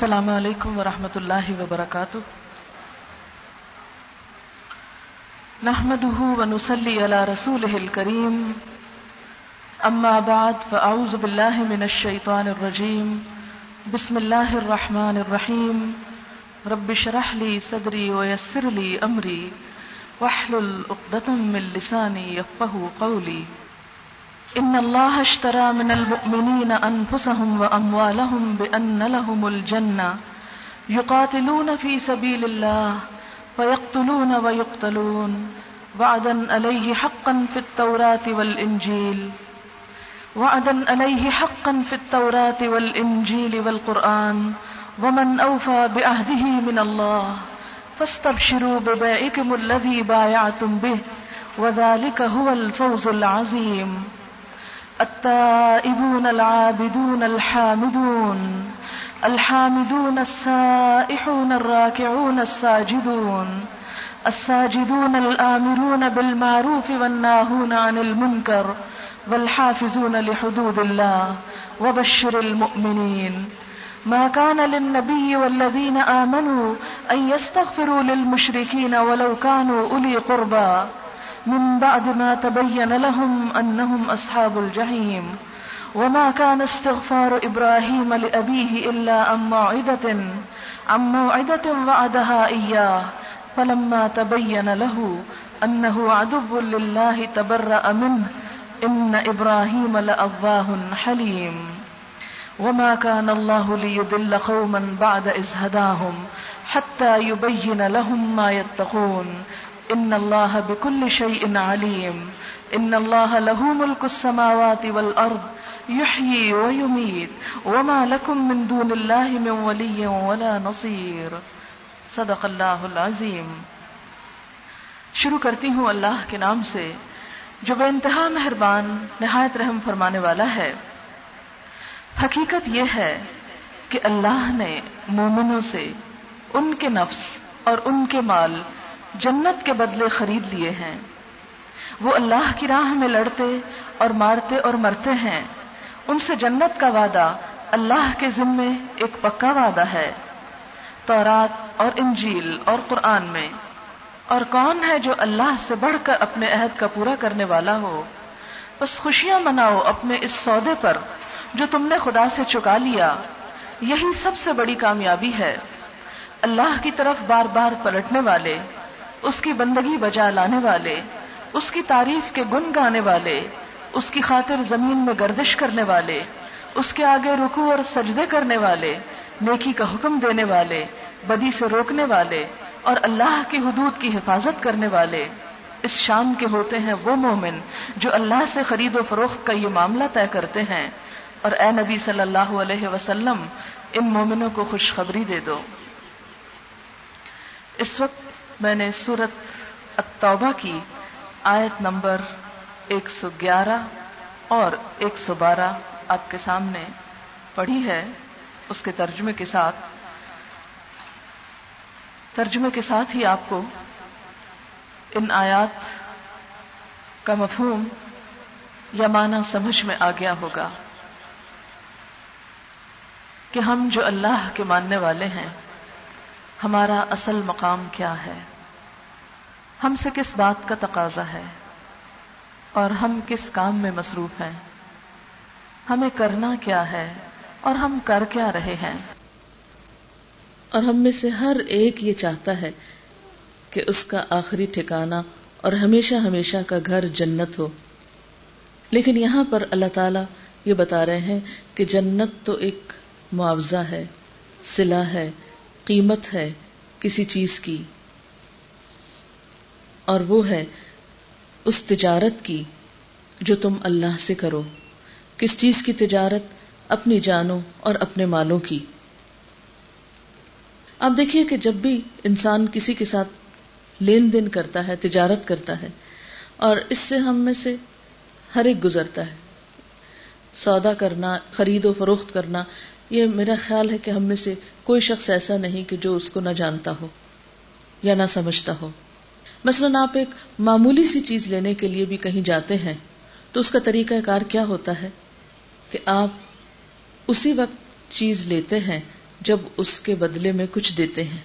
السلام علیکم ورحمۃ اللہ وبرکاتہ۔ نحمده ونصلي على رسوله الكريم اما بعد، فاعوذ بالله من الشيطان الرجيم بسم الله الرحمن الرحيم رب اشرح لي صدري ويسر لي امري واحلل عقدة من لساني يفقهوا قولي ان اللہ اشترى من المؤمنین انفسهم واموالهم بان لهم الجنہ يقاتلون في سبيل الله فيقتلون ويقتلون وعدا عليه حقا في التوراة والانجيل وعدا عليه حقا في التوراة والانجيل والقرآن ومن اوفى بعهده من الله فاستبشروا ببائكم الذي بايعتم به وذلك هو الفوز العظيم التائبون العابدون الحامدون الحامدون السائحون الراكعون الساجدون الساجدون الآمرون بالمعروف والناهون عن المنكر والحافظون لحدود الله وبشر المؤمنين ما كان للنبي والذين آمنوا أن يستغفروا للمشركين ولو كانوا أولي قربا من بعد ما تبين لهم أنهم أصحاب الجحيم وما كان استغفار إبراهيم لأبيه إلا عن موعدة عن موعدة وعدها إياه، فلما تبين له أنه عدو لله تبرأ منه، إن إبراهيم لأضاه حليم. وما كان الله ليدل قوما بعد إذ هداهم حتى يبين لهم ما يتقون. ان اللہ بكل شيء علیم ان اللہ له ملك السماوات والارض يحيي ويميت، وما لكم من دون الله من ولي ولا نصير. صدق اللہ العظیم. شروع کرتی ہوں اللہ کے نام سے، جو بے انتہا مہربان، نہایت رحم فرمانے والا ہے۔ حقیقت یہ ہے کہ اللہ نے مومنوں سے ان کے نفس اور ان کے مال جنت کے بدلے خرید لیے ہیں۔ وہ اللہ کی راہ میں لڑتے اور مارتے اور مرتے ہیں۔ ان سے جنت کا وعدہ اللہ کے ذمے ایک پکا وعدہ ہے۔ تورات اور انجیل اور قرآن میں۔ اور کون ہے جو اللہ سے بڑھ کر اپنے عہد کا پورا کرنے والا ہو؟ بس خوشیاں مناؤ اپنے اس سودے پر جو تم نے خدا سے چکا لیا۔ یہی سب سے بڑی کامیابی ہے۔ اللہ کی طرف بار بار پلٹنے والے۔ اس کی بندگی بجا لانے والے، اس کی تعریف کے گن گانے والے، اس کی خاطر زمین میں گردش کرنے والے، اس کے آگے رکو اور سجدے کرنے والے، نیکی کا حکم دینے والے، بدی سے روکنے والے، اور اللہ کی حدود کی حفاظت کرنے والے۔ اس شام کے ہوتے ہیں وہ مومن جو اللہ سے خرید و فروخت کا یہ معاملہ طے کرتے ہیں۔ اور اے نبی صلی اللہ علیہ وسلم، ان مومنوں کو خوشخبری دے دو۔ اس وقت میں نے سورت التوبہ کی، آیت نمبر ایک سو گیارہ اور ایک سو بارہ آپ کے سامنے پڑھی ہے۔ اس کے ترجمے کے ساتھ، ترجمے کے ساتھ ہی آپ کو ان آیات کا مفہوم یا معنی سمجھ میں آ گیا ہوگا کہ ہم جو اللہ کے ماننے والے ہیں، ہمارا اصل مقام کیا ہے۔ ہم سے کس بات کا تقاضا ہے اور ہم کس کام میں مصروف ہیں؟ ہمیں کرنا کیا ہے اور ہم کر کیا رہے ہیں؟ اور ہم میں سے ہر ایک یہ چاہتا ہے کہ اس کا آخری ٹھکانہ اور ہمیشہ ہمیشہ کا گھر جنت ہو۔ لیکن یہاں پر اللہ تعالی یہ بتا رہے ہیں کہ جنت تو ایک معاوضہ ہے سلا ہے، قیمت ہے کسی چیز کی۔ اور وہ ہے اس تجارت کی جو تم اللہ سے کرو۔ کس چیز کی تجارت؟ اپنی جانوں اور اپنے مالوں کی۔ آپ دیکھیے کہ جب بھی انسان کسی کے ساتھ لین دین کرتا ہے، تجارت کرتا ہے، اور اس سے ہم میں سے ہر ایک گزرتا ہے۔ سودا کرنا، خرید و فروخت کرنا، یہ میرا خیال ہے کہ ہم میں سے کوئی شخص ایسا نہیں کہ جو اس کو نہ جانتا ہو یا نہ سمجھتا ہو۔ مثلا آپ ایک معمولی سی چیز لینے کے لیے بھی کہیں جاتے ہیں، تو اس کا طریقہ کار کیا ہوتا ہے؟ کہ آپ اسی وقت چیز لیتے ہیں جب اس کے بدلے میں کچھ دیتے ہیں۔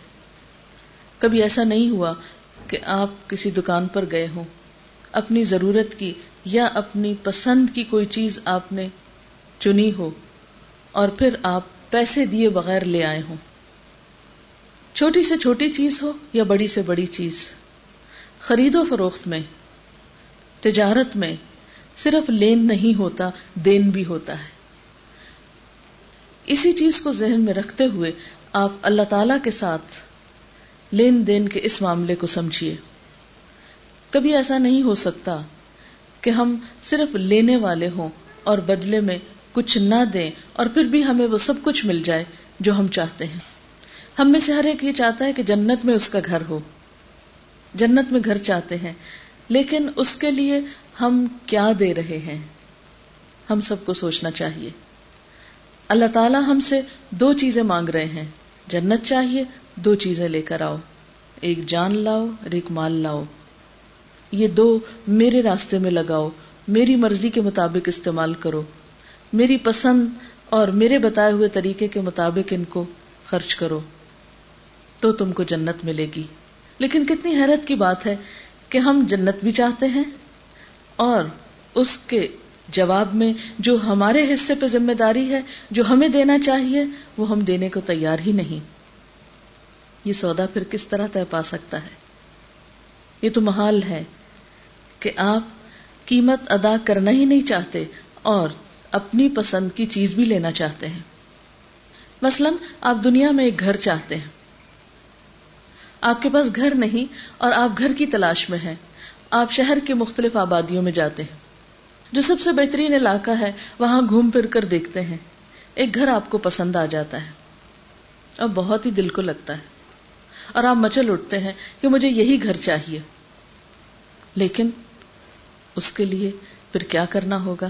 کبھی ایسا نہیں ہوا کہ آپ کسی دکان پر گئے ہوں، اپنی ضرورت کی یا اپنی پسند کی کوئی چیز آپ نے چنی ہو اور پھر آپ پیسے دیے بغیر لے آئے ہوں۔ چھوٹی سے چھوٹی چیز ہو یا بڑی سے بڑی چیز؟ خرید و فروخت میں، تجارت میں صرف لین نہیں ہوتا، دین بھی ہوتا ہے۔ اسی چیز کو ذہن میں رکھتے ہوئے آپ اللہ تعالی کے ساتھ لین دین کے اس معاملے کو سمجھیے۔ کبھی ایسا نہیں ہو سکتا کہ ہم صرف لینے والے ہوں اور بدلے میں کچھ نہ دیں اور پھر بھی ہمیں وہ سب کچھ مل جائے جو ہم چاہتے ہیں۔ ہم میں سے ہر ایک یہ چاہتا ہے کہ جنت میں اس کا گھر ہو۔ جنت میں گھر چاہتے ہیں۔ لیکن اس کے لیے ہم کیا دے رہے ہیں؟ ہم سب کو سوچنا چاہیے۔ اللہ تعالیٰ ہم سے دو چیزیں مانگ رہے ہیں۔ جنت چاہیے، دو چیزیں لے کر آؤ۔ ایک جان لاؤ، اور ایک مال لاؤ۔ یہ دو میرے راستے میں لگاؤ۔ میری مرضی کے مطابق استعمال کرو۔ میری پسند اور میرے بتائے ہوئے طریقے کے مطابق ان کو خرچ کرو۔ تو تم کو جنت ملے گی۔ لیکن کتنی حیرت کی بات ہے کہ ہم جنت بھی چاہتے ہیں اور اس کے جواب میں جو ہمارے حصے پہ ذمہ داری ہے، جو ہمیں دینا چاہیے، وہ ہم دینے کو تیار ہی نہیں۔ یہ سودا پھر کس طرح طے پا سکتا ہے؟ یہ تو محال ہے کہ آپ قیمت ادا کرنا ہی نہیں چاہتے اور اپنی پسند کی چیز بھی لینا چاہتے ہیں۔ مثلا آپ دنیا میں ایک گھر چاہتے ہیں۔ آپ کے پاس گھر نہیں اور آپ گھر کی تلاش میں ہیں۔ آپ شہر کے مختلف آبادیوں میں جاتے ہیں۔ جو سب سے بہترین علاقہ ہے، وہاں گھوم پھر کر دیکھتے ہیں۔ ایک گھر آپ کو پسند آ جاتا ہے۔ اور بہت ہی دل کو لگتا ہے۔ اور آپ مچل اٹھتے ہیں کہ مجھے یہی گھر چاہیے۔ لیکن اس کے لیے پھر کیا کرنا ہوگا؟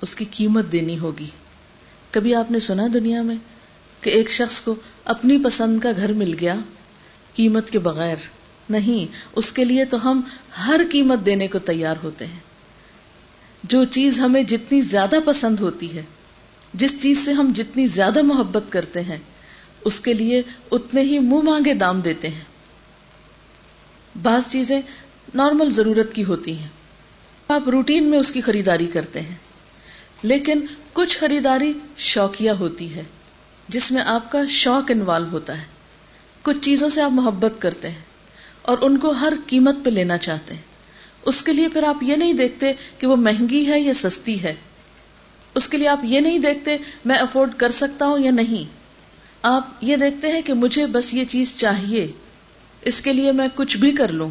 اس کی قیمت دینی ہوگی۔ کبھی آپ نے سنا دنیا میں کہ ایک شخص کو اپنی پسند کا گھر مل گیا قیمت کے بغیر نہیں، اس کے لیے تو ہم ہر قیمت دینے کو تیار ہوتے ہیں۔ جو چیز ہمیں جتنی زیادہ پسند ہوتی ہے، جس چیز سے ہم جتنی زیادہ محبت کرتے ہیں، اس کے لیے اتنے ہی منہ مانگے دام دیتے ہیں۔ بعض چیزیں نارمل ضرورت کی ہوتی ہیں۔ آپ روٹین میں اس کی خریداری کرتے ہیں، لیکن کچھ خریداری شوقیہ ہوتی ہے، جس میں آپ کا شوق انوالو ہوتا ہے۔ کچھ چیزوں سے آپ محبت کرتے ہیں اور ان کو ہر قیمت پہ لینا چاہتے ہیں۔ اس کے لیے پھر آپ یہ نہیں دیکھتے کہ وہ مہنگی ہے یا سستی ہے۔ اس کے لیے آپ یہ نہیں دیکھتے میں افورڈ کر سکتا ہوں یا نہیں۔ آپ یہ دیکھتے ہیں کہ مجھے بس یہ چیز چاہیے۔ اس کے لیے میں کچھ بھی کر لوں۔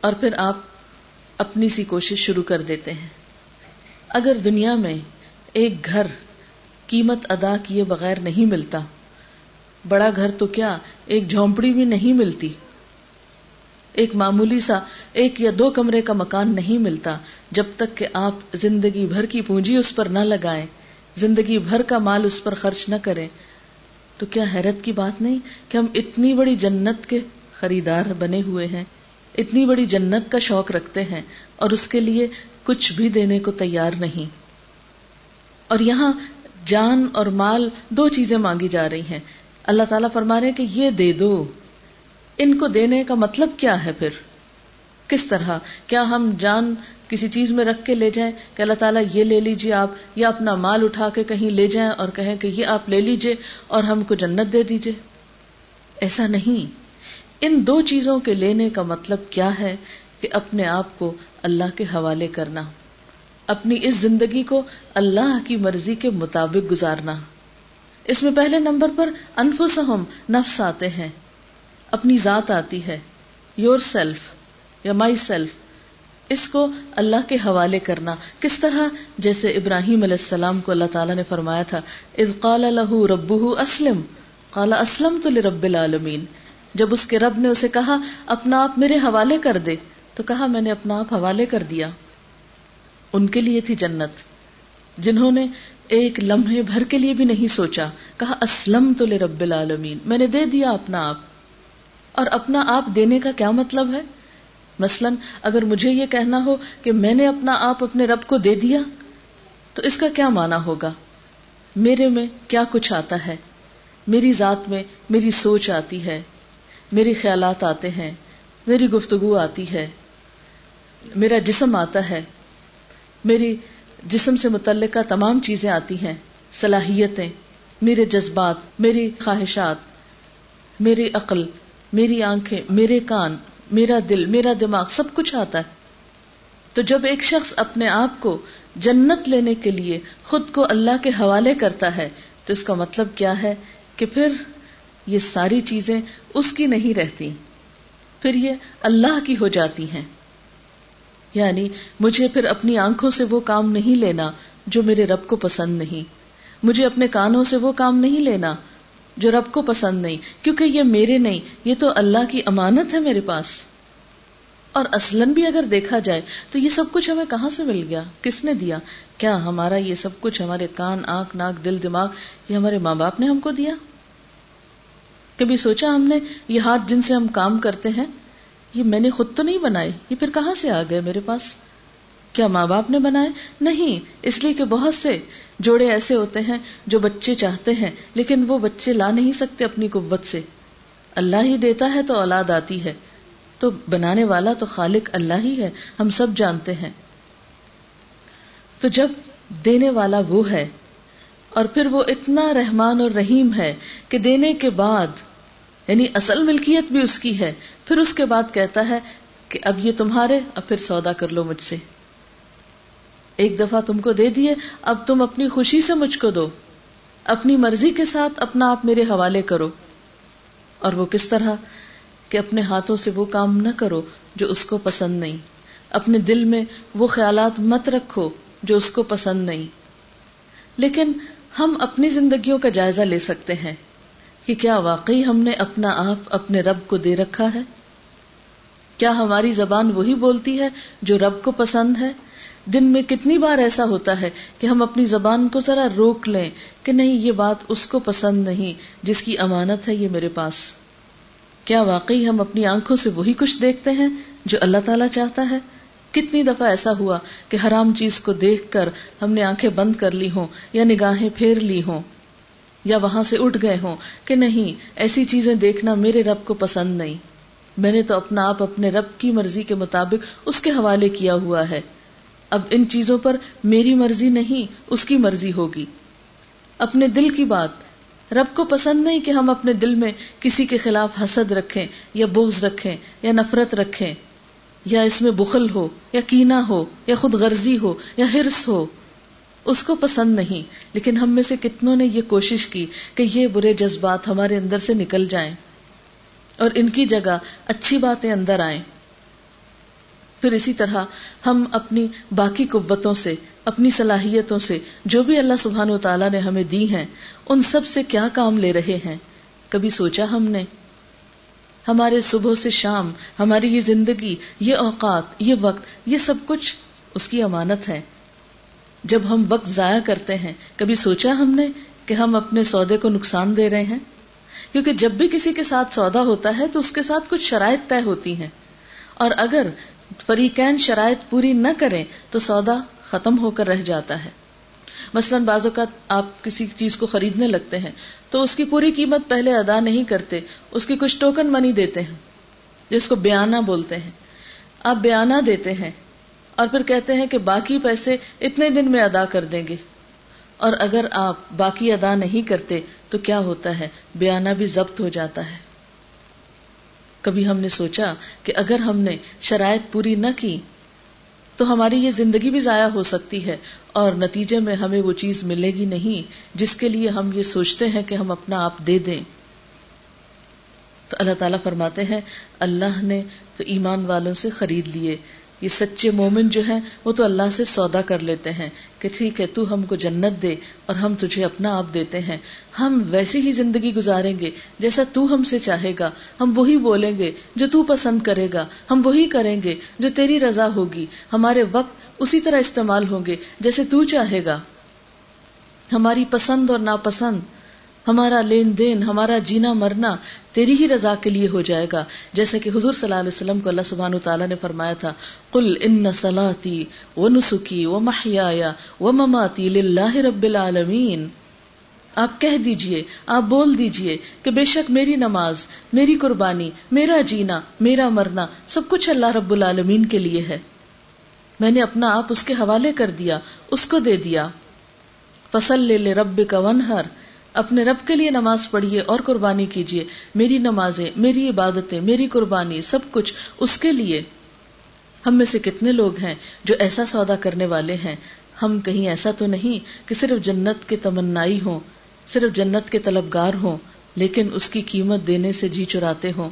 اور پھر آپ اپنی سی کوشش شروع کر دیتے ہیں۔ اگر دنیا میں ایک گھر قیمت ادا کیے بغیر نہیں ملتا بڑا گھر تو کیا ایک جھونپڑی بھی نہیں ملتی؟ ایک معمولی سا ایک یا دو کمرے کا مکان نہیں ملتا جب تک کہ آپ زندگی بھر کی پونجی اس پر نہ لگائیں، زندگی بھر کا مال اس پر خرچ نہ کریں۔ تو کیا حیرت کی بات نہیں کہ ہم اتنی بڑی جنت کے خریدار بنے ہوئے ہیں، اتنی بڑی جنت کا شوق رکھتے ہیں اور اس کے لیے کچھ بھی دینے کو تیار نہیں۔ اور یہاں جان اور مال دو چیزیں مانگی جا رہی ہیں اللہ تعالیٰ فرما رہے کہ یہ دے دو۔ ان کو دینے کا مطلب کیا ہے پھر؟ کس طرح؟ کیا ہم جان کسی چیز میں رکھ کے لے جائیں کہ اللہ تعالیٰ یہ لے لیجیے آپ، یا اپنا مال اٹھا کے کہیں لے جائیں اور کہیں کہ یہ آپ لے لیجیے اور ہم کو جنت دے دیجیے ایسا نہیں۔ ان دو چیزوں کے لینے کا مطلب کیا ہے کہ اپنے آپ کو اللہ کے حوالے کرنا، اپنی اس زندگی کو اللہ کی مرضی کے مطابق گزارنا۔ اس میں پہلے نمبر پر انفسہم نفس آتے ہیں، اپنی ذات آتی ہے یور سیلف یا مائی سیلف اس کو اللہ کے حوالے کرنا۔ کس طرح؟ جیسے ابراہیم علیہ السلام کو اللہ تعالیٰ نے فرمایا تھا، اذ قال له ربه اسلم، قال اسلمت لرب العالمین۔ جب اس کے رب نے اسے کہا، اپنا آپ میرے حوالے کر دے، تو کہا، میں نے اپنا آپ حوالے کر دیا۔ ان کے لیے تھی جنت، جنہوں نے ایک لمحے بھر کے لیے بھی نہیں سوچا، کہا اسلم تو رب العالمین۔ میں نے دے دیا اپنا آپ۔ اور اپنا آپ دینے کا کیا مطلب ہے؟ مثلا، اگر مجھے یہ کہنا ہو کہ میں نے اپنا آپ اپنے رب کو دے دیا، تو اس کا کیا مانا ہوگا؟ میرے میں کیا کچھ آتا ہے؟ میری ذات میں میری سوچ آتی ہے میری خیالات آتے ہیں، میری گفتگو آتی ہے، میرا جسم آتا ہے، میری جسم سے متعلقہ تمام چیزیں آتی ہیں، صلاحیتیں، میرے جذبات، میری خواہشات، میری عقل، میری آنکھیں، میرے کان، میرا دل، میرا دماغ، سب کچھ آتا ہے۔ تو جب ایک شخص اپنے آپ کو جنت لینے کے لیے خود کو اللہ کے حوالے کرتا ہے، تو اس کا مطلب کیا ہے کہ پھر یہ ساری چیزیں اس کی نہیں رہتی، پھر یہ اللہ کی ہو جاتی ہیں۔ یعنی مجھے پھر اپنی آنکھوں سے وہ کام نہیں لینا جو میرے رب کو پسند نہیں۔ مجھے اپنے کانوں سے وہ کام نہیں لینا جو رب کو پسند نہیں، کیونکہ یہ میرے نہیں، یہ تو اللہ کی امانت ہے میرے پاس۔ اور اصلاً بھی اگر دیکھا جائے تو یہ سب کچھ ہمیں کہاں سے مل گیا؟ کس نے دیا؟ کیا ہمارا یہ سب کچھ ہمارے کان، آنکھ، ناک، دل، دماغ، یہ ہمارے ماں باپ نے ہم کو دیا؟ کبھی سوچا ہم نے یہ ہاتھ جن سے ہم کام کرتے ہیں یہ میں نے خود تو نہیں بنائے، یہ پھر کہاں سے آ گئے میرے پاس؟ کیا ماں باپ نے بنائے؟ نہیں، اس لیے کہ بہت سے جوڑے ایسے ہوتے ہیں جو بچے چاہتے ہیں، لیکن وہ بچے لا نہیں سکتے اپنی قوت سے۔ اللہ ہی دیتا ہے تو اولاد آتی ہے۔ تو بنانے والا تو خالق اللہ ہی ہے، ہم سب جانتے ہیں۔ تو جب دینے والا وہ ہے، اور پھر وہ اتنا رحمان اور رحیم ہے کہ دینے کے بعد یعنی اصل ملکیت بھی اس کی ہے پھر اس کے بعد کہتا ہے کہ اب یہ تمہارے، اب پھر سودا کر لو مجھ سے۔ ایک دفعہ تم کو دے دیے، اب تم اپنی خوشی سے مجھ کو دو۔ اپنی مرضی کے ساتھ اپنا آپ میرے حوالے کرو۔ اور وہ کس طرح؟ کہ اپنے ہاتھوں سے وہ کام نہ کرو جو اس کو پسند نہیں۔ اپنے دل میں وہ خیالات مت رکھو جو اس کو پسند نہیں۔ لیکن ہم اپنی زندگیوں کا جائزہ لے سکتے ہیں۔ کہ کیا واقعی ہم نے اپنا آپ اپنے رب کو دے رکھا ہے؟ کیا ہماری زبان وہی بولتی ہے جو رب کو پسند ہے؟ دن میں کتنی بار ایسا ہوتا ہے کہ ہم اپنی زبان کو ذرا روک لیں کہ نہیں، یہ بات اس کو پسند نہیں، جس کی امانت ہے یہ میرے پاس۔ کیا واقعی ہم اپنی آنکھوں سے وہی کچھ دیکھتے ہیں جو اللہ تعالیٰ چاہتا ہے؟ کتنی دفعہ ایسا ہوا کہ حرام چیز کو دیکھ کر ہم نے آنکھیں بند کر لی ہوں یا نگاہیں پھیر لی ہوں۔ یا وہاں سے اٹھ گئے ہوں کہ نہیں، ایسی چیزیں دیکھنا میرے رب کو پسند نہیں۔ میں نے تو اپنا آپ اپنے رب کی مرضی کے مطابق اس کے حوالے کیا ہوا ہے۔ اب ان چیزوں پر میری مرضی نہیں، اس کی مرضی ہوگی۔ اپنے دل کی بات، رب کو پسند نہیں کہ ہم اپنے دل میں کسی کے خلاف حسد رکھیں یا بغض رکھیں یا نفرت رکھیں۔ یا اس میں بخل ہو، یا کینا ہو، یا خود غرضی ہو، یا ہرس ہو۔ اس کو پسند نہیں۔ لیکن ہم میں سے کتنوں نے یہ کوشش کی کہ یہ برے جذبات ہمارے اندر سے نکل جائیں اور ان کی جگہ اچھی باتیں اندر آئیں۔ پھر اسی طرح ہم اپنی باقی قوتوں سے، اپنی صلاحیتوں سے جو بھی اللہ سبحان و تعالیٰ نے ہمیں دی ہیں، ان سب سے کیا کام لے رہے ہیں؟ کبھی سوچا ہم نے؟ ہمارے صبح سے شام، ہماری یہ زندگی، یہ اوقات، یہ وقت، یہ سب کچھ اس کی امانت ہے۔ جب ہم وقت ضائع کرتے ہیں، کبھی سوچا ہم نے کہ ہم اپنے سودے کو نقصان دے رہے ہیں؟ کیونکہ جب بھی کسی کے ساتھ سودا ہوتا ہے تو اس کے ساتھ کچھ شرائط طے ہوتی ہیں۔ اور اگر فریقین شرائط پوری نہ کریں، تو سودا ختم ہو کر رہ جاتا ہے۔ مثلاً بعض اوقات آپ کسی چیز کو خریدنے لگتے ہیں، تو اس کی پوری قیمت پہلے ادا نہیں کرتے، اس کی کچھ ٹوکن منی دیتے ہیں، جس کو بیانہ بولتے ہیں۔ آپ بیانہ دیتے ہیں اور پھر کہتے ہیں کہ باقی پیسے اتنے دن میں ادا کر دیں گے۔ اور اگر آپ باقی ادا نہیں کرتے تو کیا ہوتا ہے؟ بیانہ بھی ضبط ہو جاتا ہے۔ کبھی ہم نے سوچا کہ اگر ہم نے شرائط پوری نہ کی تو ہماری یہ زندگی بھی ضائع ہو سکتی ہے اور نتیجے میں ہمیں وہ چیز ملے گی نہیں جس کے لیے ہم یہ سوچتے ہیں کہ ہم اپنا آپ دے دیں۔ تو اللہ تعالیٰ فرماتے ہیں، اللہ نے تو ایمان والوں سے خرید لیے۔ یہ سچے مومن جو ہیں، وہ تو اللہ سے سودا کر لیتے ہیں کہ ٹھیک ہے، تو ہم کو جنت دے اور ہم تجھے اپنا آپ دیتے ہیں۔ ہم ویسی ہی زندگی گزاریں گے جیسا تو ہم سے چاہے گا۔ ہم وہی بولیں گے جو تو پسند کرے گا۔ ہم وہی کریں گے جو تیری رضا ہوگی۔ ہمارے وقت اسی طرح استعمال ہوں گے جیسے تو چاہے گا۔ ہماری پسند اور ناپسند ہمارا لین دین، ہمارا جینا مرنا تیری ہی رضا کے لیے ہو جائے گا۔ جیسے کہ حضور صلی اللہ علیہ وسلم کو اللہ سبحانہ تعالیٰ نے فرمایا تھا کل ان سلاتی و نسخی و محیا و مماتی رب العالمین۔ آپ کہہ دیجیے، آپ بول دیجیے کہ بے شک میری نماز، میری قربانی، میرا جینا، میرا مرنا سب کچھ اللہ رب العالمین کے لیے ہے۔ میں نے اپنا آپ اس کے حوالے کر دیا، اس کو دے دیا۔ فصل لے لے رب کا ونہر اپنے رب کے لیے نماز پڑھیے اور قربانی کیجیے۔ میری نمازیں، میری عبادتیں، میری قربانی، سب کچھ اس کے لیے۔ ہم میں سے کتنے لوگ ہیں جو ایسا سودا کرنے والے ہیں؟ ہم کہیں ایسا تو نہیں کہ صرف جنت کے تمنائی ہوں، صرف جنت کے طلبگار ہوں، لیکن اس کی قیمت دینے سے جی چراتے ہوں۔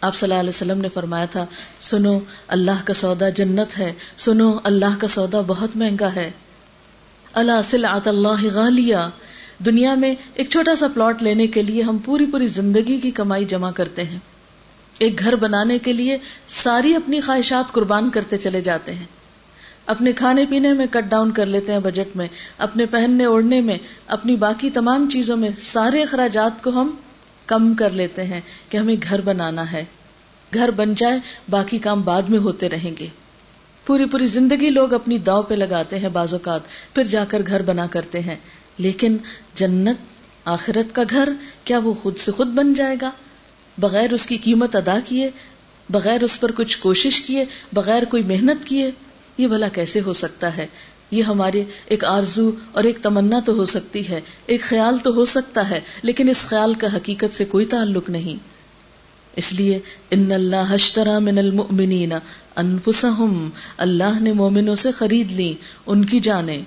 آپ صلی اللہ علیہ وسلم نے فرمایا تھا، سنو، اللہ کا سودا جنت ہے، سنو، اللہ کا سودا بہت مہنگا ہے۔ اللہ سلعت اللہ غالیہ دنیا میں ایک چھوٹا سا پلاٹ لینے کے لیے ہم پوری پوری زندگی کی کمائی جمع کرتے ہیں۔ ایک گھر بنانے کے لیے ساری اپنی خواہشات قربان کرتے چلے جاتے ہیں۔ اپنے کھانے پینے میں کٹ ڈاؤن کر لیتے ہیں بجٹ میں۔ اپنے پہننے اوڑھنے میں، اپنی باقی تمام چیزوں میں سارے اخراجات کو ہم کم کر لیتے ہیں کہ ہمیں گھر بنانا ہے۔ گھر بن جائے، باقی کام بعد میں ہوتے رہیں گے۔ پوری پوری زندگی لوگ اپنی داؤ پہ لگاتے ہیں بعض اوقات، پھر جا کر گھر بنا کرتے ہیں۔ لیکن جنت آخرت کا گھر کیا وہ خود سے خود بن جائے گا؟ بغیر اس کی قیمت ادا کیے، بغیر اس پر کچھ کوشش کیے، بغیر کوئی محنت کیے، یہ بھلا کیسے ہو سکتا ہے؟ یہ ہماری ایک آرزو اور ایک تمنا تو ہو سکتی ہے، ایک خیال تو ہو سکتا ہے، لیکن اس خیال کا حقیقت سے کوئی تعلق نہیں۔ اس لیے ان اللہ حشترا من المؤمنین انفسہم، اللہ نے مومنوں سے خرید لی ان کی جانیں۔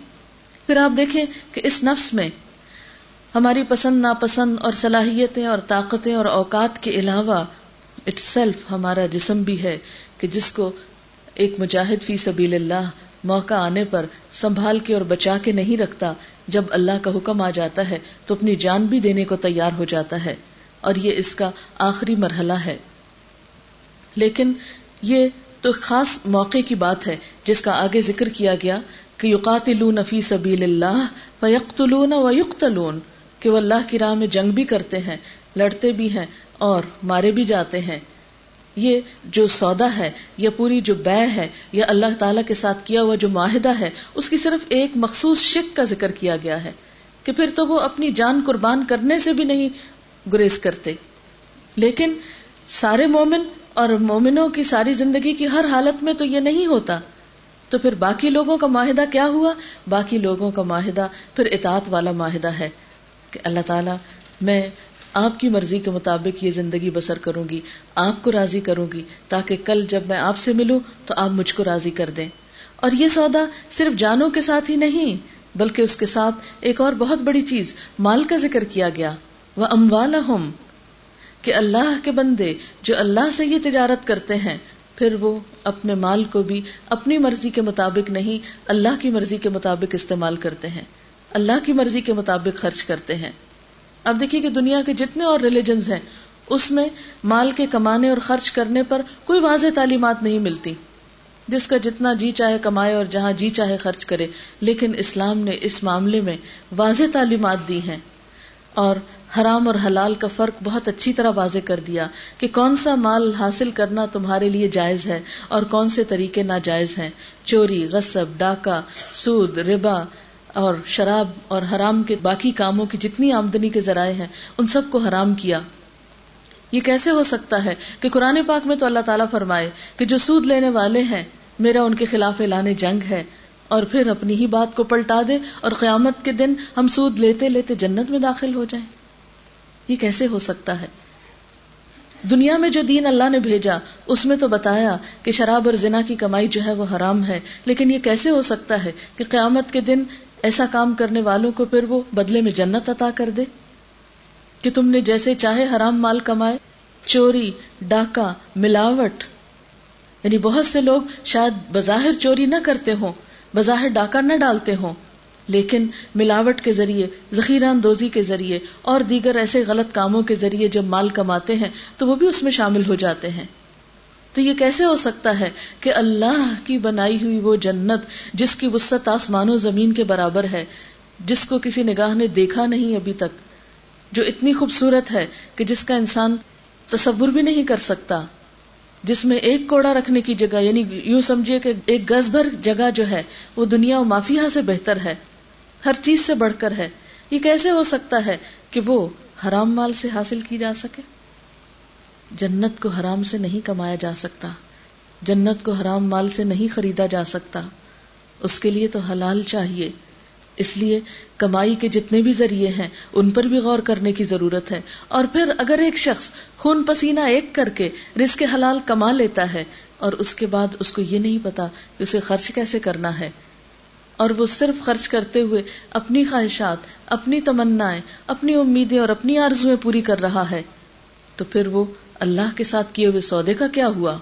پھر آپ دیکھیں کہ اس نفس میں ہماری پسند، ناپسند اور صلاحیتیں اور طاقتیں اور اوقات کے علاوہ اٹ سیلف ہمارا جسم بھی ہے کہ جس کو ایک مجاہد فی سبیل اللہ موقع آنے پر سنبھال کے اور بچا کے نہیں رکھتا، جب اللہ کا حکم آ جاتا ہے تو اپنی جان بھی دینے کو تیار ہو جاتا ہے اور یہ اس کا آخری مرحلہ ہے۔ لیکن یہ تو خاص موقع کی بات ہے جس کا آگے ذکر کیا گیا کہ یقاتلون فی سبیل اللہ فیقتلون ویقتلون کہ وہ اللہ کی راہ میں جنگ بھی کرتے ہیں، لڑتے بھی ہیں اور مارے بھی جاتے ہیں۔ یہ جو سودا ہے یا پوری جو بے ہے یا اللہ تعالی کے ساتھ کیا ہوا جو معاہدہ ہے، اس کی صرف ایک مخصوص شک کا ذکر کیا گیا ہے کہ پھر تو وہ اپنی جان قربان کرنے سے بھی نہیں گریز کرتے۔ لیکن سارے مومن اور مومنوں کی ساری زندگی کی ہر حالت میں تو یہ نہیں ہوتا۔ تو پھر باقی لوگوں کا معاہدہ کیا ہوا؟ باقی لوگوں کا معاہدہ پھر اطاعت والا معاہدہ ہے کہ اللہ تعالیٰ، میں آپ کی مرضی کے مطابق یہ زندگی بسر کروں گی، آپ کو راضی کروں گی، تاکہ کل جب میں آپ سے ملوں تو آپ مجھ کو راضی کر دیں۔ اور یہ سودا صرف جانوں کے ساتھ ہی نہیں، بلکہ اس کے ساتھ ایک اور بہت بڑی چیز مال کا ذکر کیا گیا۔ وہ اموال کہ اللہ کے بندے جو اللہ سے یہ تجارت کرتے ہیں پھر وہ اپنے مال کو بھی اپنی مرضی کے مطابق نہیں، اللہ کی مرضی کے مطابق استعمال کرتے ہیں۔ اللہ کی مرضی کے مطابق خرچ کرتے ہیں۔ اب دیکھیے کہ دنیا کے جتنے اور ریلیجنز ہیں، اس میں مال کے کمانے اور خرچ کرنے پر کوئی واضح تعلیمات نہیں ملتی۔ جس کا جتنا جی چاہے کمائے اور جہاں جی چاہے خرچ کرے، لیکن اسلام نے اس معاملے میں واضح تعلیمات دی ہیں۔ اور حرام اور حلال کا فرق بہت اچھی طرح واضح کر دیا کہ کون سا مال حاصل کرنا تمہارے لیے جائز ہے اور کون سے طریقے ناجائز ہیں۔ چوری، غصب، ڈاکہ، سود، ربا اور شراب اور حرام کے باقی کاموں کی جتنی آمدنی کے ذرائع ہیں، ان سب کو حرام کیا۔ یہ کیسے ہو سکتا ہے کہ قرآن پاک میں تو اللہ تعالیٰ فرمائے کہ جو سود لینے والے ہیں، میرا ان کے خلاف اعلان جنگ ہے۔ اور پھر اپنی ہی بات کو پلٹا دے اور قیامت کے دن ہم سود لیتے لیتے جنت میں داخل ہو جائیں۔ یہ کیسے ہو سکتا ہے؟ دنیا میں جو دین اللہ نے بھیجا، اس میں تو بتایا کہ شراب اور زنا کی کمائی جو ہے وہ حرام ہے۔ لیکن یہ کیسے ہو سکتا ہے کہ قیامت کے دن ایسا کام کرنے والوں کو پھر وہ بدلے میں جنت عطا کر دے؟ کہ تم نے جیسے چاہے حرام مال کمائے، چوری، ڈاکہ، ملاوٹ یعنی بہت سے لوگ شاید بظاہر چوری نہ کرتے ہوں بظاہر ڈاکہ نہ ڈالتے ہوں، لیکن ملاوٹ کے ذریعے، ذخیرہ اندوزی کے ذریعے اور دیگر ایسے غلط کاموں کے ذریعے جب مال کماتے ہیں، تو وہ بھی اس میں شامل ہو جاتے ہیں۔ تو یہ کیسے ہو سکتا ہے کہ اللہ کی بنائی ہوئی وہ جنت، جس کی وسط آسمان و زمین کے برابر ہے، جس کو کسی نگاہ نے دیکھا نہیں ابھی تک، جو اتنی خوبصورت ہے کہ جس کا انسان تصور بھی نہیں کر سکتا۔ جس میں ایک کوڑا رکھنے کی جگہ یعنی یوں سمجھیے کہ ایک گز بھر جگہ جو ہے، وہ دنیا و مافیا سے بہتر ہے، ہر چیز سے بڑھ کر ہے۔ یہ کیسے ہو سکتا ہے کہ وہ حرام مال سے حاصل کی جا سکے؟ جنت کو حرام سے نہیں کمایا جا سکتا۔ جنت کو حرام مال سے نہیں خریدا جا سکتا۔ اس کے لیے تو حلال چاہیے۔ اس لیے کمائی کے جتنے بھی ذریعے ہیں، ان پر بھی غور کرنے کی ضرورت ہے۔ اور پھر اگر ایک شخص خون پسینہ ایک کر کے رزق حلال کما لیتا ہے، اور اس کے بعد اس کو یہ نہیں پتا کہ اسے خرچ کیسے کرنا ہے۔ اور وہ صرف خرچ کرتے ہوئے اپنی خواہشات، اپنی تمنا اپنی امیدیں اور اپنی آرزویں پوری کر رہا ہے، تو پھر وہ اللہ کے ساتھ کیے ہوئے سودے کا کیا ہوا؟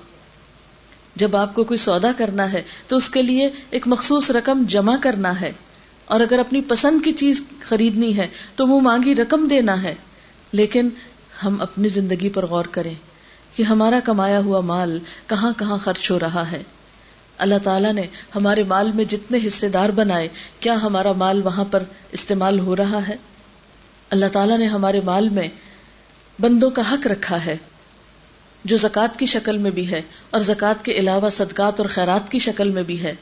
جب آپ کو کوئی سودا کرنا ہے، تو اس کے لیے ایک مخصوص رقم جمع کرنا ہے۔ اور اگر اپنی پسند کی چیز خریدنی ہے تو منہ مانگی رقم دینا ہے۔ لیکن ہم اپنی زندگی پر غور کریں کہ ہمارا کمایا ہوا مال کہاں کہاں خرچ ہو رہا ہے۔ اللہ تعالیٰ نے ہمارے مال میں جتنے حصے دار بنائے، کیا ہمارا مال وہاں پر استعمال ہو رہا ہے؟ اللہ تعالیٰ نے ہمارے مال میں بندوں کا حق رکھا ہے، جو زکوٰۃ کی شکل میں بھی ہے اور زکوٰۃ کے علاوہ صدقات اور خیرات کی شکل میں بھی ہے۔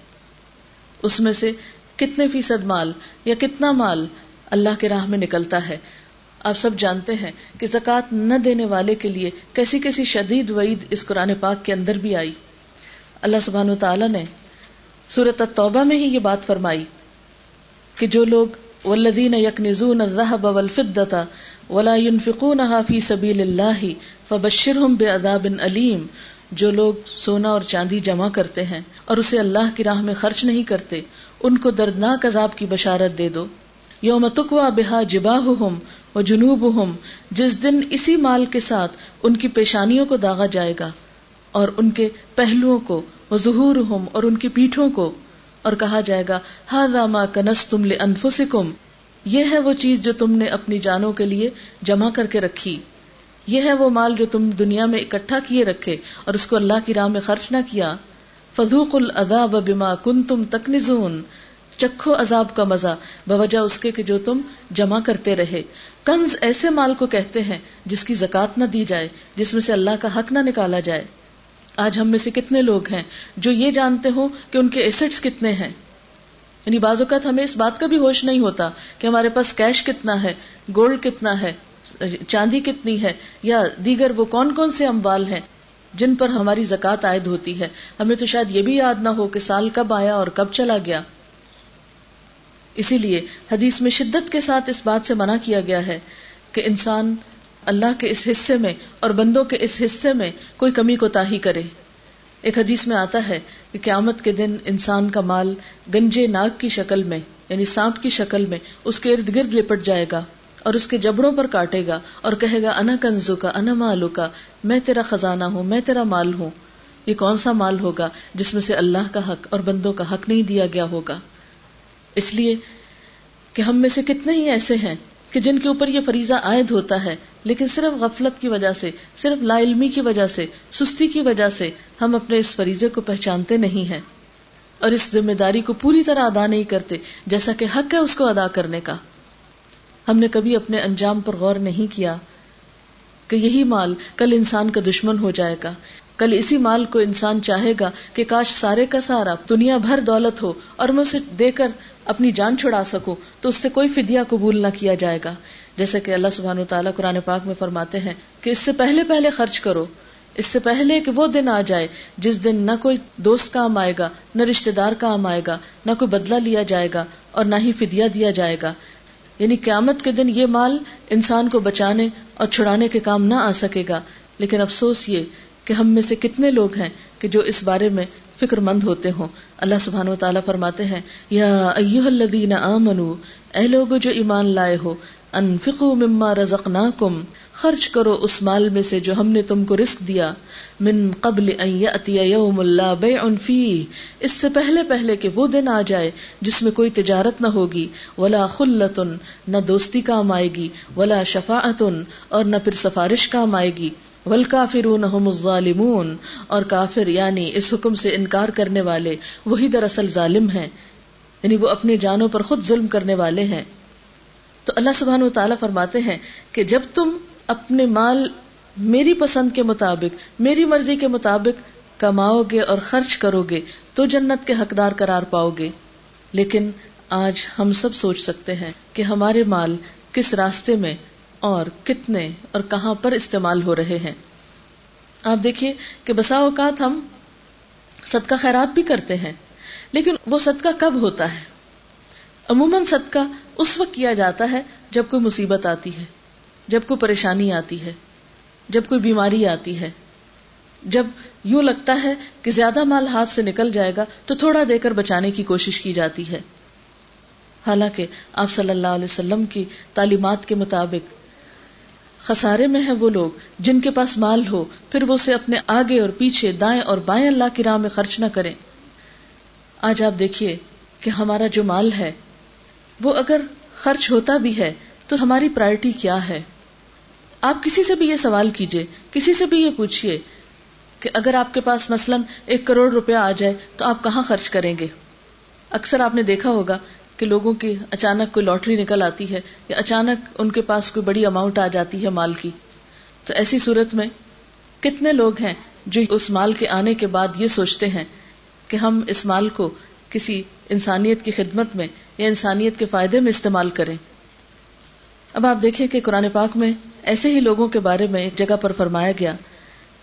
اس میں سے کتنے فیصد مال یا کتنا مال اللہ کے راہ میں نکلتا ہے۔ آپ سب جانتے ہیں کہ زکوٰۃ نہ دینے والے کے لیے کیسی کیسی شدید وعید اس قرآن پاک کے اندر بھی آئی۔ اللہ سبحان تعالیٰ نے سورت توبہ میں ہی یہ بات فرمائی کہ جو لوگ ولدین یکنزون الذهب والفضة ولا ينفقونها في سبيل الله فبشرهم بعذاب علیم جو لوگ سونا اور چاندی جمع کرتے ہیں اور اسے اللہ کی راہ میں خرچ نہیں کرتے ان کو دردناک عذاب کی بشارت دے دو۔ یوم تکوا بہا جباہم و جنوبہم، جس دن اسی مال کے ساتھ ان کی پیشانیوں کو داغا جائے گا، اور ان کے پہلوؤں کو وہ ظہور ہوں اور ان کی پیٹھوں کو، اور کہا جائے گا ہر راما کنس تم لے یہ ہے وہ چیز جو تم نے اپنی جانوں کے لیے جمع کر کے رکھی۔ یہ ہے وہ مال جو تم دنیا میں اکٹھا کیے رکھے اور اس کو اللہ کی راہ میں خرچ نہ کیا۔ فضوق العذاب بما کن تم تکنزون۔ چکھو عذاب کا مزہ، بوجہ اس کے کہ جو تم جمع کرتے رہے۔ کنز ایسے مال کو کہتے ہیں جس کی زکات نہ دی جائے، جس میں سے اللہ کا حق نہ نکالا جائے۔ آج ہم میں سے کتنے لوگ ہیں جو یہ جانتے ہوں کہ ان کے ایسٹس کتنے ہیں۔ یعنی بعض اوقات ہمیں اس بات کا بھی ہوش نہیں ہوتا کہ ہمارے پاس کیش کتنا ہے گولڈ کتنا ہے، چاندی کتنی ہے، یا دیگر وہ کون کون سے اموال ہیں۔ جن پر ہماری زکات عائد ہوتی ہے۔ ہمیں تو شاید یہ بھی یاد نہ ہو کہ سال کب آیا اور کب چلا گیا۔ اسی لیے حدیث میں شدت کے ساتھ اس بات سے منع کیا گیا ہے کہ انسان اللہ کے اس حصے میں اور بندوں کے اس حصے میں کوئی کمی کو تاہی کرے۔ ایک حدیث میں آتا ہے کہ قیامت کے دن انسان کا مال گنجے ناگ کی شکل میں یعنی سانپ کی شکل میں، اس کے ارد گرد لپٹ جائے گا۔ اور اس کے جبڑوں پر کاٹے گا اور کہے گا، انا کنزو کا انا مالو کا میں تیرا خزانہ ہوں، میں تیرا مال ہوں۔ یہ کون سا مال ہوگا جس میں سے اللہ کا حق اور بندوں کا حق نہیں دیا گیا ہوگا؟ اس لیے کہ ہم میں سے کتنے ہی ایسے ہیں کہ جن کے اوپر یہ فریضہ عائد ہوتا ہے، لیکن صرف غفلت کی وجہ سے، صرف لا علمی کی وجہ سے، سستی کی وجہ سے ہم اپنے اس فریضے کو پہچانتے نہیں ہیں اور اس ذمہ داری کو پوری طرح ادا نہیں کرتے، جیسا کہ حق ہے اس کو ادا کرنے کا۔ ہم نے کبھی اپنے انجام پر غور نہیں کیا کہ یہی مال کل انسان کا دشمن ہو جائے گا۔ کل اسی مال کو انسان چاہے گا کہ کاش سارے کا سارا دنیا بھر دولت ہو اور میں اسے دے کر اپنی جان چھڑا سکوں تو اس سے کوئی فدیہ قبول نہ کیا جائے گا۔ جیسے کہ اللہ سبحانہ تعالیٰ قرآن پاک میں فرماتے ہیں کہ اس سے پہلے پہلے خرچ کرو۔ اس سے پہلے کہ وہ دن آ جائے جس دن نہ کوئی دوست کام آئے گا، نہ رشتے دار کام آئے گا، نہ کوئی بدلہ لیا جائے گا اور نہ ہی فدیہ دیا جائے گا۔ یعنی قیامت کے دن یہ مال انسان کو بچانے اور چھڑانے کے کام نہ آ سکے گا۔ لیکن افسوس یہ کہ ہم میں سے کتنے لوگ ہیں کہ جو اس بارے میں فکر مند ہوتے ہوں۔ اللہ سبحان و تعالیٰ فرماتے ہیں، یا ایوہ الذین آمنو اے لوگو جو ایمان لائے ہو انفقو مما رزقناکم۔ خرچ کرو اس مال میں سے جو ہم نے تم کو رزق دیا۔ من قبل ان یأتی یوم اللہ بیع فیہ اس سے پہلے پہلے کہ وہ دن آ جائے جس میں کوئی تجارت نہ ہوگی۔ ولا خلتن، نہ دوستی کام آئے گی، ولا شفاعتن، اور نہ پھر سفارش کام آئے گی۔ ولکافرون هم الظالمون، اور کافر یعنی اس حکم سے انکار کرنے والے، وہی دراصل ظالم ہیں۔ یعنی وہ اپنی جانوں پر خود ظلم کرنے والے ہیں۔ تو اللہ سبحانہ و تعالیٰ فرماتے ہیں کہ جب تم اپنے مال میری پسند کے مطابق، میری مرضی کے مطابق کماؤ گے اور خرچ کرو گے، تو جنت کے حقدار قرار پاؤ گے۔ لیکن آج ہم سب سوچ سکتے ہیں کہ ہمارے مال کس راستے میں اور کتنے اور کہاں پر استعمال ہو رہے ہیں۔ آپ دیکھیے کہ بسا اوقات ہم صدقہ خیرات بھی کرتے ہیں، لیکن وہ صدقہ کب ہوتا ہے؟ عموماً صدقہ اس وقت کیا جاتا ہے جب کوئی مصیبت آتی ہے۔ جب کوئی پریشانی آتی ہے، جب کوئی بیماری آتی ہے، جب یوں لگتا ہے کہ زیادہ مال ہاتھ سے نکل جائے گا تو تھوڑا دے کر بچانے کی کوشش کی جاتی ہے۔ حالانکہ آپ صلی اللہ علیہ وسلم کی تعلیمات کے مطابق خسارے میں ہیں وہ لوگ، جن کے پاس مال ہو، پھر وہ اسے اپنے آگے اور پیچھے دائیں اور بائیں اللہ کی راہ میں خرچ نہ کریں۔ آج آپ دیکھیے کہ ہمارا جو مال ہے، وہ اگر خرچ ہوتا بھی ہے تو ہماری پرائرٹی کیا ہے؟ آپ کسی سے بھی یہ سوال کیجیے، کسی سے بھی یہ پوچھئے کہ اگر آپ کے پاس مثلا ایک کروڑ روپیہ آ جائے تو آپ کہاں خرچ کریں گے؟ اکثر آپ نے دیکھا ہوگا کہ لوگوں کی اچانک کوئی لاٹری نکل آتی ہے یا اچانک ان کے پاس کوئی بڑی اماؤنٹ آ جاتی ہے مال کی۔ تو ایسی صورت میں کتنے لوگ ہیں جو اس مال کے آنے کے بعد یہ سوچتے ہیں کہ ہم اس مال کو کسی انسانیت کی خدمت میں یا انسانیت کے فائدے میں استعمال کریں؟ اب آپ دیکھیں کہ قرآن پاک میں ایسے ہی لوگوں کے بارے میں ایک جگہ پر فرمایا گیا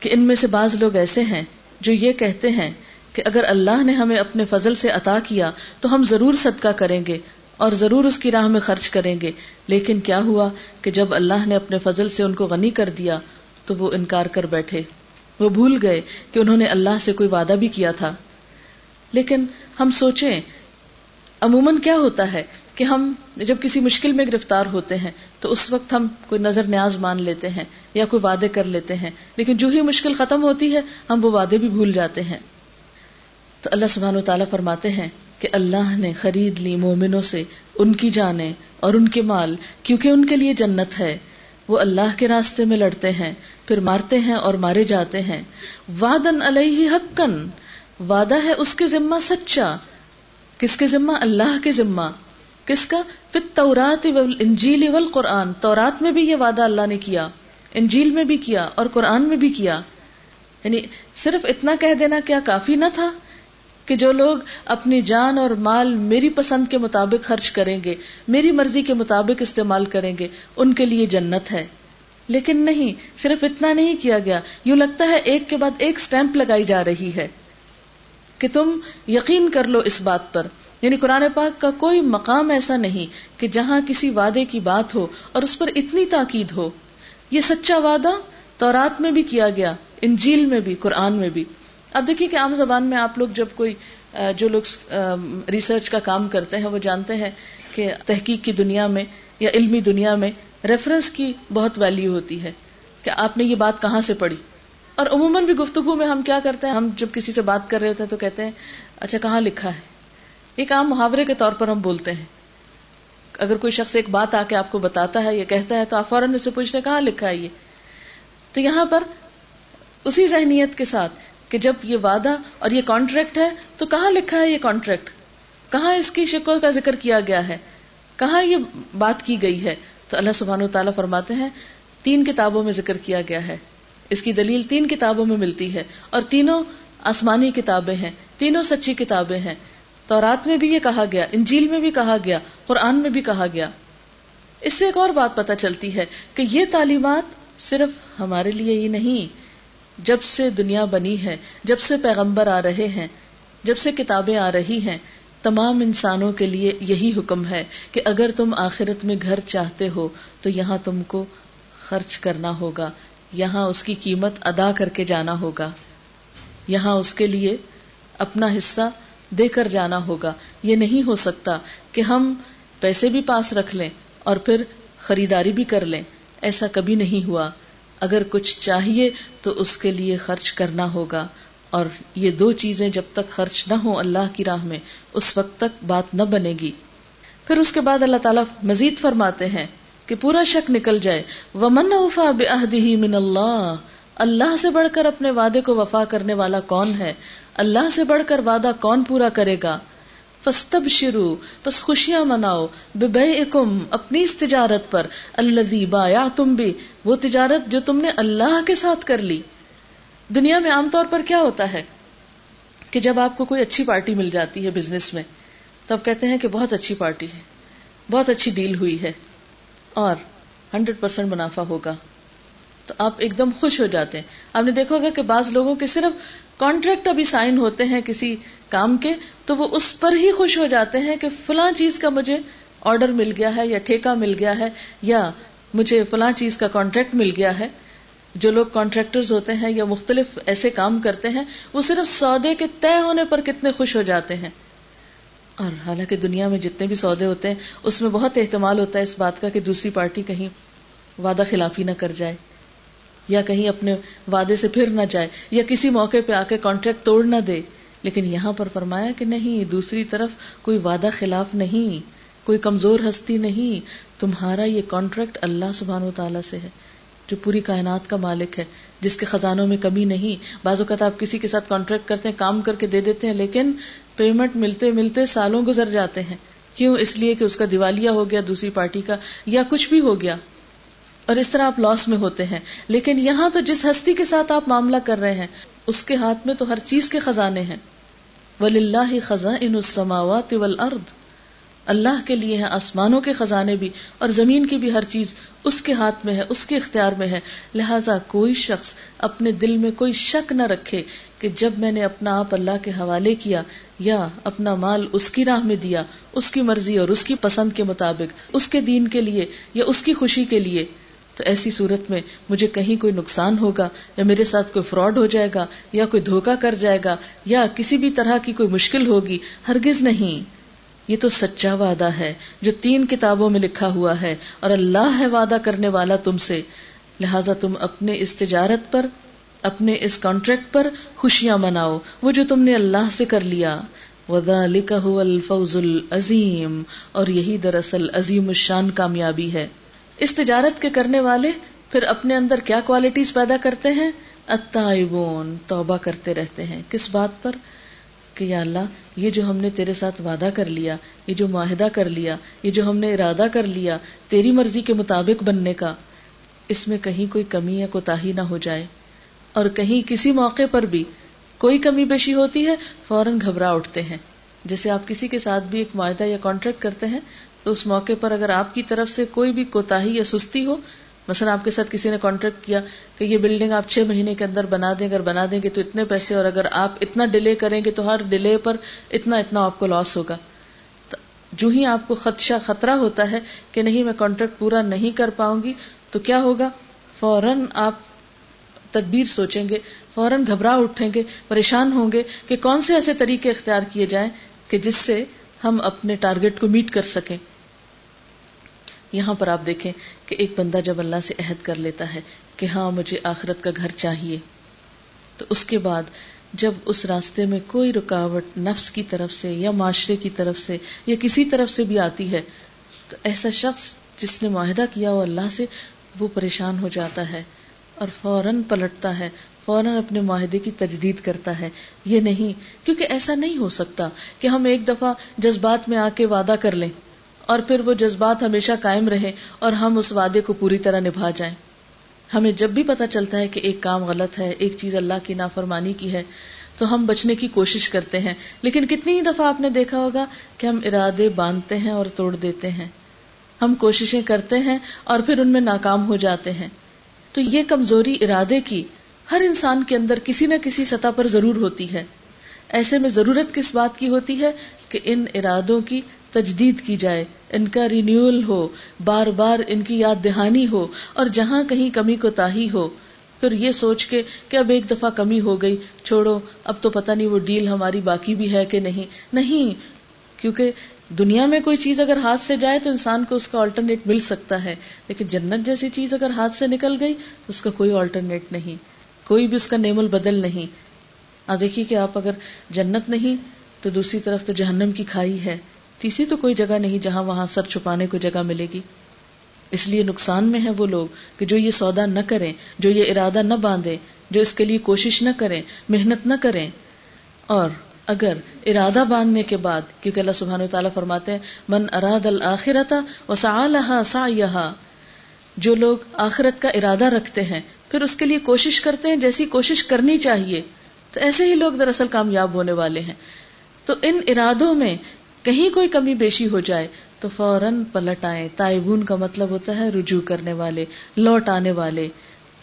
کہ ان میں سے بعض لوگ ایسے ہیں جو یہ کہتے ہیں کہ اگر اللہ نے ہمیں اپنے فضل سے عطا کیا تو ہم ضرور صدقہ کریں گے اور ضرور اس کی راہ میں خرچ کریں گے۔ لیکن کیا ہوا کہ جب اللہ نے اپنے فضل سے ان کو غنی کر دیا تو وہ انکار کر بیٹھے۔ وہ بھول گئے کہ انہوں نے اللہ سے کوئی وعدہ بھی کیا تھا۔ لیکن ہم سوچیں عموماً کیا ہوتا ہے کہ ہم جب کسی مشکل میں گرفتار ہوتے ہیں تو اس وقت ہم کوئی نظر نیاز مان لیتے ہیں یا کوئی وعدے کر لیتے ہیں، لیکن جو ہی مشکل ختم ہوتی ہے، ہم وہ وعدے بھی بھول جاتے ہیں۔ تو اللہ سبحانہ و تعالیٰ فرماتے ہیں کہ اللہ نے خرید لی مومنوں سے ان کی جانیں اور ان کے مال، کیونکہ ان کے لیے جنت ہے۔ وہ اللہ کے راستے میں لڑتے ہیں، پھر مارتے ہیں اور مارے جاتے ہیں۔ وادن علیہ حقن وعدہ ہے اس کے ذمہ سچا۔ کس کے ذمہ؟ اللہ کے ذمہ. کس کا؟ تورات انجیل و قرآن تورات میں بھی یہ وعدہ اللہ نے کیا، انجیل میں بھی کیا اور قرآن میں بھی کیا. یعنی صرف اتنا کہہ دینا کیا کافی نہ تھا کہ جو لوگ اپنی جان اور مال میری پسند کے مطابق خرچ کریں گے، میری مرضی کے مطابق استعمال کریں گے، ان کے لیے جنت ہے. لیکن نہیں، صرف اتنا نہیں کیا گیا. یوں لگتا ہے ایک کے بعد ایک سٹیمپ لگائی جا رہی ہے۔ کہ تم یقین کر لو اس بات پر۔ یعنی قرآن پاک کا کوئی مقام ایسا نہیں کہ جہاں کسی وعدے کی بات ہو اور اس پر اتنی تاکید ہو۔ یہ سچا وعدہ تورات میں بھی کیا گیا، انجیل میں بھی، قرآن میں بھی۔ اب دیکھیے کہ عام زبان میں آپ لوگ جب کوئی جو لوگ ریسرچ کا کام کرتے ہیں، وہ جانتے ہیں کہ تحقیق کی دنیا میں یا علمی دنیا میں ریفرنس کی بہت ویلیو ہوتی ہے کہ آپ نے یہ بات کہاں سے پڑھی۔ اور عموماً بھی گفتگو میں ہم کیا کرتے ہیں؟ ہم جب کسی سے بات کر رہے ہوتے ہیں تو کہتے ہیں اچھا کہاں لکھا ہے؟ ایک عام محاورے کے طور پر ہم بولتے ہیں۔ اگر کوئی شخص ایک بات آ کے آپ کو بتاتا ہے یا کہتا ہے تو آپ فوراً اسے پوچھتے کہاں لکھا ہے یہ؟ تو یہاں پر اسی ذہنیت کے ساتھ کہ جب یہ وعدہ اور یہ کانٹریکٹ ہے تو کہاں لکھا ہے یہ کانٹریکٹ کہاں اس کی شکل کا ذکر کیا گیا ہے؟ کہاں یہ بات کی گئی ہے؟ تو اللہ سبحانہ و تعالیٰ فرماتے ہیں، تین کتابوں میں ذکر کیا گیا ہے۔ اس کی دلیل تین کتابوں میں ملتی ہے اور تینوں آسمانی کتابیں ہیں، تینوں سچی کتابیں ہیں۔ تورات میں بھی یہ کہا گیا، انجیل میں بھی کہا گیا، قرآن میں بھی کہا گیا۔ اس سے ایک اور بات پتہ چلتی ہے کہ یہ تعلیمات صرف ہمارے لیے ہی نہیں، جب سے دنیا بنی ہے، جب سے پیغمبر آ رہے ہیں، جب سے کتابیں آ رہی ہیں، تمام انسانوں کے لیے یہی حکم ہے کہ اگر تم آخرت میں گھر چاہتے ہو تو یہاں تم کو خرچ کرنا ہوگا۔ یہاں اس کی قیمت ادا کر کے جانا ہوگا۔ یہاں اس کے لیے اپنا حصہ دے کر جانا ہوگا۔ یہ نہیں ہو سکتا کہ ہم پیسے بھی پاس رکھ لیں اور پھر خریداری بھی کر لیں۔ ایسا کبھی نہیں ہوا۔ اگر کچھ چاہیے تو اس کے لیے خرچ کرنا ہوگا۔ اور یہ دو چیزیں جب تک خرچ نہ ہو اللہ کی راہ میں، اس وقت تک بات نہ بنے گی۔ پھر اس کے بعد اللہ تعالیٰ مزید فرماتے ہیں کہ پورا شک نکل جائے۔ وہ من وفا بے من اللہ اللہ سے بڑھ کر اپنے وعدے کو وفا کرنے والا کون ہے؟ اللہ سے بڑھ کر وعدہ کون پورا کرے گا؟ فستب شروع بس خوشیاں مناؤ۔ بے اکم اپنی اس تجارت پر۔ اللہ بایا تم بھی وہ تجارت جو تم نے اللہ کے ساتھ کر لی۔ دنیا میں عام طور پر کیا ہوتا ہے؟ کہ جب آپ کو کوئی اچھی پارٹی مل جاتی ہے بزنس میں تو کہتے ہیں کہ بہت اچھی پارٹی ہے، بہت اچھی ڈیل ہوئی ہے۔ اور ہنڈریڈ پرسینٹ منافع ہوگا۔ تو آپ ایک دم خوش ہو جاتے ہیں۔ آپ نے دیکھا ہوگا کہ بعض لوگوں کے صرف کانٹریکٹ ابھی سائن ہوتے ہیں کسی کام کے، تو وہ اس پر ہی خوش ہو جاتے ہیں کہ فلاں چیز کا مجھے آرڈر مل گیا ہے یا ٹھیکہ مل گیا ہے یا مجھے فلاں چیز کا کانٹریکٹ مل گیا ہے۔ جو لوگ کانٹریکٹر ہوتے ہیں یا مختلف ایسے کام کرتے ہیں، وہ صرف سودے کے طے ہونے پر کتنے خوش ہو جاتے ہیں۔ اور حالانکہ دنیا میں جتنے بھی سودے ہوتے ہیں، اس میں بہت احتمال ہوتا ہے اس بات کا کہ دوسری پارٹی کہیں وعدہ خلافی نہ کر جائے، یا کہیں اپنے وعدے سے پھر نہ جائے، یا کسی موقع پہ آ کے کانٹریکٹ توڑ نہ دے۔ لیکن یہاں پر فرمایا کہ نہیں، دوسری طرف کوئی وعدہ خلاف نہیں، کوئی کمزور ہستی نہیں، تمہارا یہ کانٹریکٹ اللہ سبحان و تعالی سے ہے، جو پوری کائنات کا مالک ہے، جس کے خزانوں میں کمی نہیں۔ بعض اوقات آپ کسی کے ساتھ کانٹریکٹ کرتے ہیں، کام کر کے دے دیتے ہیں، لیکن پیمنٹ ملتے ملتے سالوں گزر جاتے ہیں۔ کیوں؟ اس لیے کہ اس کا دیوالیہ ہو گیا، دوسری پارٹی کا، یا کچھ بھی ہو گیا۔ اور اس طرح آپ لاس میں ہوتے ہیں۔ لیکن یہاں تو جس ہستی کے ساتھ آپ معاملہ کر رہے ہیں، اس کے ہاتھ میں تو ہر چیز کے خزانے ہیں۔ ولی اللہ خزاں ان اللہ کے لیے ہیں آسمانوں کے خزانے بھی، اور زمین کی بھی ہر چیز اس کے ہاتھ میں ہے، اس کے اختیار میں ہے۔ لہذا کوئی شخص اپنے دل میں کوئی شک نہ رکھے کہ جب میں نے اپنا آپ اللہ کے حوالے کیا یا اپنا مال اس کی راہ میں دیا، اس کی مرضی اور اس کی پسند کے مطابق، اس کے دین کے لیے یا اس کی خوشی کے لیے، تو ایسی صورت میں مجھے کہیں کوئی نقصان ہوگا، یا میرے ساتھ کوئی فراڈ ہو جائے گا، یا کوئی دھوکا کر جائے گا، یا کسی بھی طرح کی کوئی مشکل ہوگی، ہرگز نہیں۔ یہ تو سچا وعدہ ہے جو تین کتابوں میں لکھا ہوا ہے، اور اللہ ہے وعدہ کرنے والا تم سے۔ لہذا تم اپنے اس تجارت پر اپنے اس کانٹریکٹ پر خوشیاں مناؤ، وہ جو تم نے اللہ سے کر لیا۔ ودا لکھا الفوز العظیم اور یہی دراصل عظیم الشان کامیابی ہے۔ اس تجارت کے کرنے والے پھر اپنے اندر کیا کوالٹیز پیدا کرتے ہیں؟ اتائبون توبہ کرتے رہتے ہیں۔ کس بات پر؟ کہ یا اللہ، یہ جو ہم نے تیرے ساتھ وعدہ کر لیا، یہ جو معاہدہ کر لیا، یہ جو ہم نے ارادہ کر لیا، تیری مرضی کے مطابق بننے کا۔ اس میں کہیں کوئی کمی یا کوتا نہ ہو جائے۔ اور کہیں کسی موقع پر بھی کوئی کمی بیشی ہوتی ہے، فوراً گھبرا اٹھتے ہیں۔ جیسے آپ کسی کے ساتھ بھی ایک معاہدہ یا کانٹریکٹ کرتے ہیں، تو اس موقع پر اگر آپ کی طرف سے کوئی بھی کوتا یا سستی ہو، مثلا آپ کے ساتھ کسی نے کانٹریکٹ کیا کہ یہ بلڈنگ آپ چھ مہینے کے اندر بنا دیں، اگر بنا دیں گے تو اتنے پیسے اور اگر آپ اتنا ڈیلے کریں گے تو ہر ڈیلے پر اتنا اتنا آپ کو لاس ہوگا۔ جو ہی آپ کو خدشہ خطرہ ہوتا ہے کہ نہیں میں کانٹریکٹ پورا نہیں کر پاؤں گی، تو کیا ہوگا؟ فوراً آپ تدبیر سوچیں گے، فوراً گھبرا اٹھیں گے، پریشان ہوں گے کہ کون سے ایسے طریقے اختیار کیے جائیں کہ جس سے ہم اپنے ٹارگیٹ کو میٹ کر سکیں۔ یہاں پر آپ دیکھیں کہ ایک بندہ جب اللہ سے عہد کر لیتا ہے کہ ہاں مجھے آخرت کا گھر چاہیے، تو اس کے بعد جب اس راستے میں کوئی رکاوٹ نفس کی طرف سے یا معاشرے کی طرف سے یا کسی طرف سے بھی آتی ہے، تو ایسا شخص جس نے معاہدہ کیا ہو اللہ سے، وہ پریشان ہو جاتا ہے۔ اور فوراً پلٹتا ہے، فوراً اپنے معاہدے کی تجدید کرتا ہے۔ یہ نہیں، کیونکہ ایسا نہیں ہو سکتا کہ ہم ایک دفعہ جذبات میں آ کے وعدہ کر لیں اور پھر وہ جذبات ہمیشہ قائم رہے اور ہم اس وعدے کو پوری طرح نبھا جائیں۔ ہمیں جب بھی پتا چلتا ہے کہ ایک کام غلط ہے، ایک چیز اللہ کی نافرمانی کی ہے، تو ہم بچنے کی کوشش کرتے ہیں۔ لیکن کتنی ہی دفعہ آپ نے دیکھا ہوگا کہ ہم ارادے باندھتے ہیں اور توڑ دیتے ہیں۔ ہم کوششیں کرتے ہیں اور پھر ان میں ناکام ہو جاتے ہیں۔ تو یہ کمزوری ارادے کی ہر انسان کے اندر کسی نہ کسی سطح پر ضرور ہوتی ہے۔ ایسے میں ضرورت کس بات کی ہوتی ہے کہ ان ارادوں کی تجدید کی جائے، ان کا رینیول ہو، بار بار ان کی یاد دہانی ہو، اور جہاں کہیں کمی کو تاہی ہو۔ پھر یہ سوچ کے کہ اب ایک دفعہ کمی ہو گئی، چھوڑو، اب تو پتہ نہیں وہ ڈیل ہماری باقی بھی ہے کہ نہیں۔ نہیں، کیونکہ دنیا میں کوئی چیز اگر ہاتھ سے جائے تو انسان کو اس کا آلٹرنیٹ مل سکتا ہے، لیکن جنت جیسی چیز اگر ہاتھ سے نکل گئی اس کا کوئی آلٹرنیٹ نہیں، کوئی بھی اس کا نیم البدل نہیں۔ آپ دیکھیے کہ آپ اگر جنت نہیں تو دوسری طرف تو جہنم کی کھائی ہے۔ تیسری تو کوئی جگہ نہیں جہاں وہاں سر چھپانے کو جگہ ملے گی۔ اس لیے نقصان میں ہے وہ لوگ کہ جو یہ سودا نہ کریں، جو یہ ارادہ نہ باندھے جو اس کے لیے کوشش نہ کریں، محنت نہ کریں۔ اور اگر ارادہ باندھنے کے بعد، کیونکہ اللہ سبحان و تعالیٰ فرماتے ہیں، من اراد الآخرتا و سا سا جو لوگ آخرت کا ارادہ رکھتے ہیں، پھر اس کے لیے کوشش کرتے ہیں جیسی کوشش کرنی چاہیے۔ تو ایسے ہی لوگ دراصل کامیاب ہونے والے ہیں۔ تو ان ارادوں میں کہیں کوئی کمی بیشی ہو جائے، تو فوراً پلٹ آئے تائبون کا مطلب ہوتا ہے رجوع کرنے والے، لوٹ آنے والے۔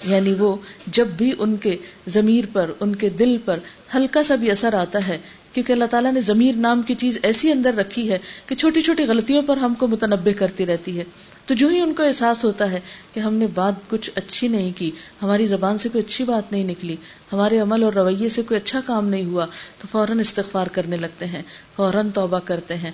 یعنی وہ جب بھی ان کے ضمیر پر، ان کے دل پر ہلکا سا بھی اثر آتا ہے، کیونکہ اللہ تعالیٰ نے ضمیر نام کی چیز ایسی اندر رکھی ہے کہ چھوٹی چھوٹی غلطیوں پر ہم کو متنبع کرتی رہتی ہے۔ تو جو ہی ان کو احساس ہوتا ہے کہ ہم نے بات کچھ اچھی نہیں کی، ہماری زبان سے کوئی اچھی بات نہیں نکلی، ہمارے عمل اور رویے سے کوئی اچھا کام نہیں ہوا، تو فوراً استغفار کرنے لگتے ہیں، فوراً توبہ کرتے ہیں۔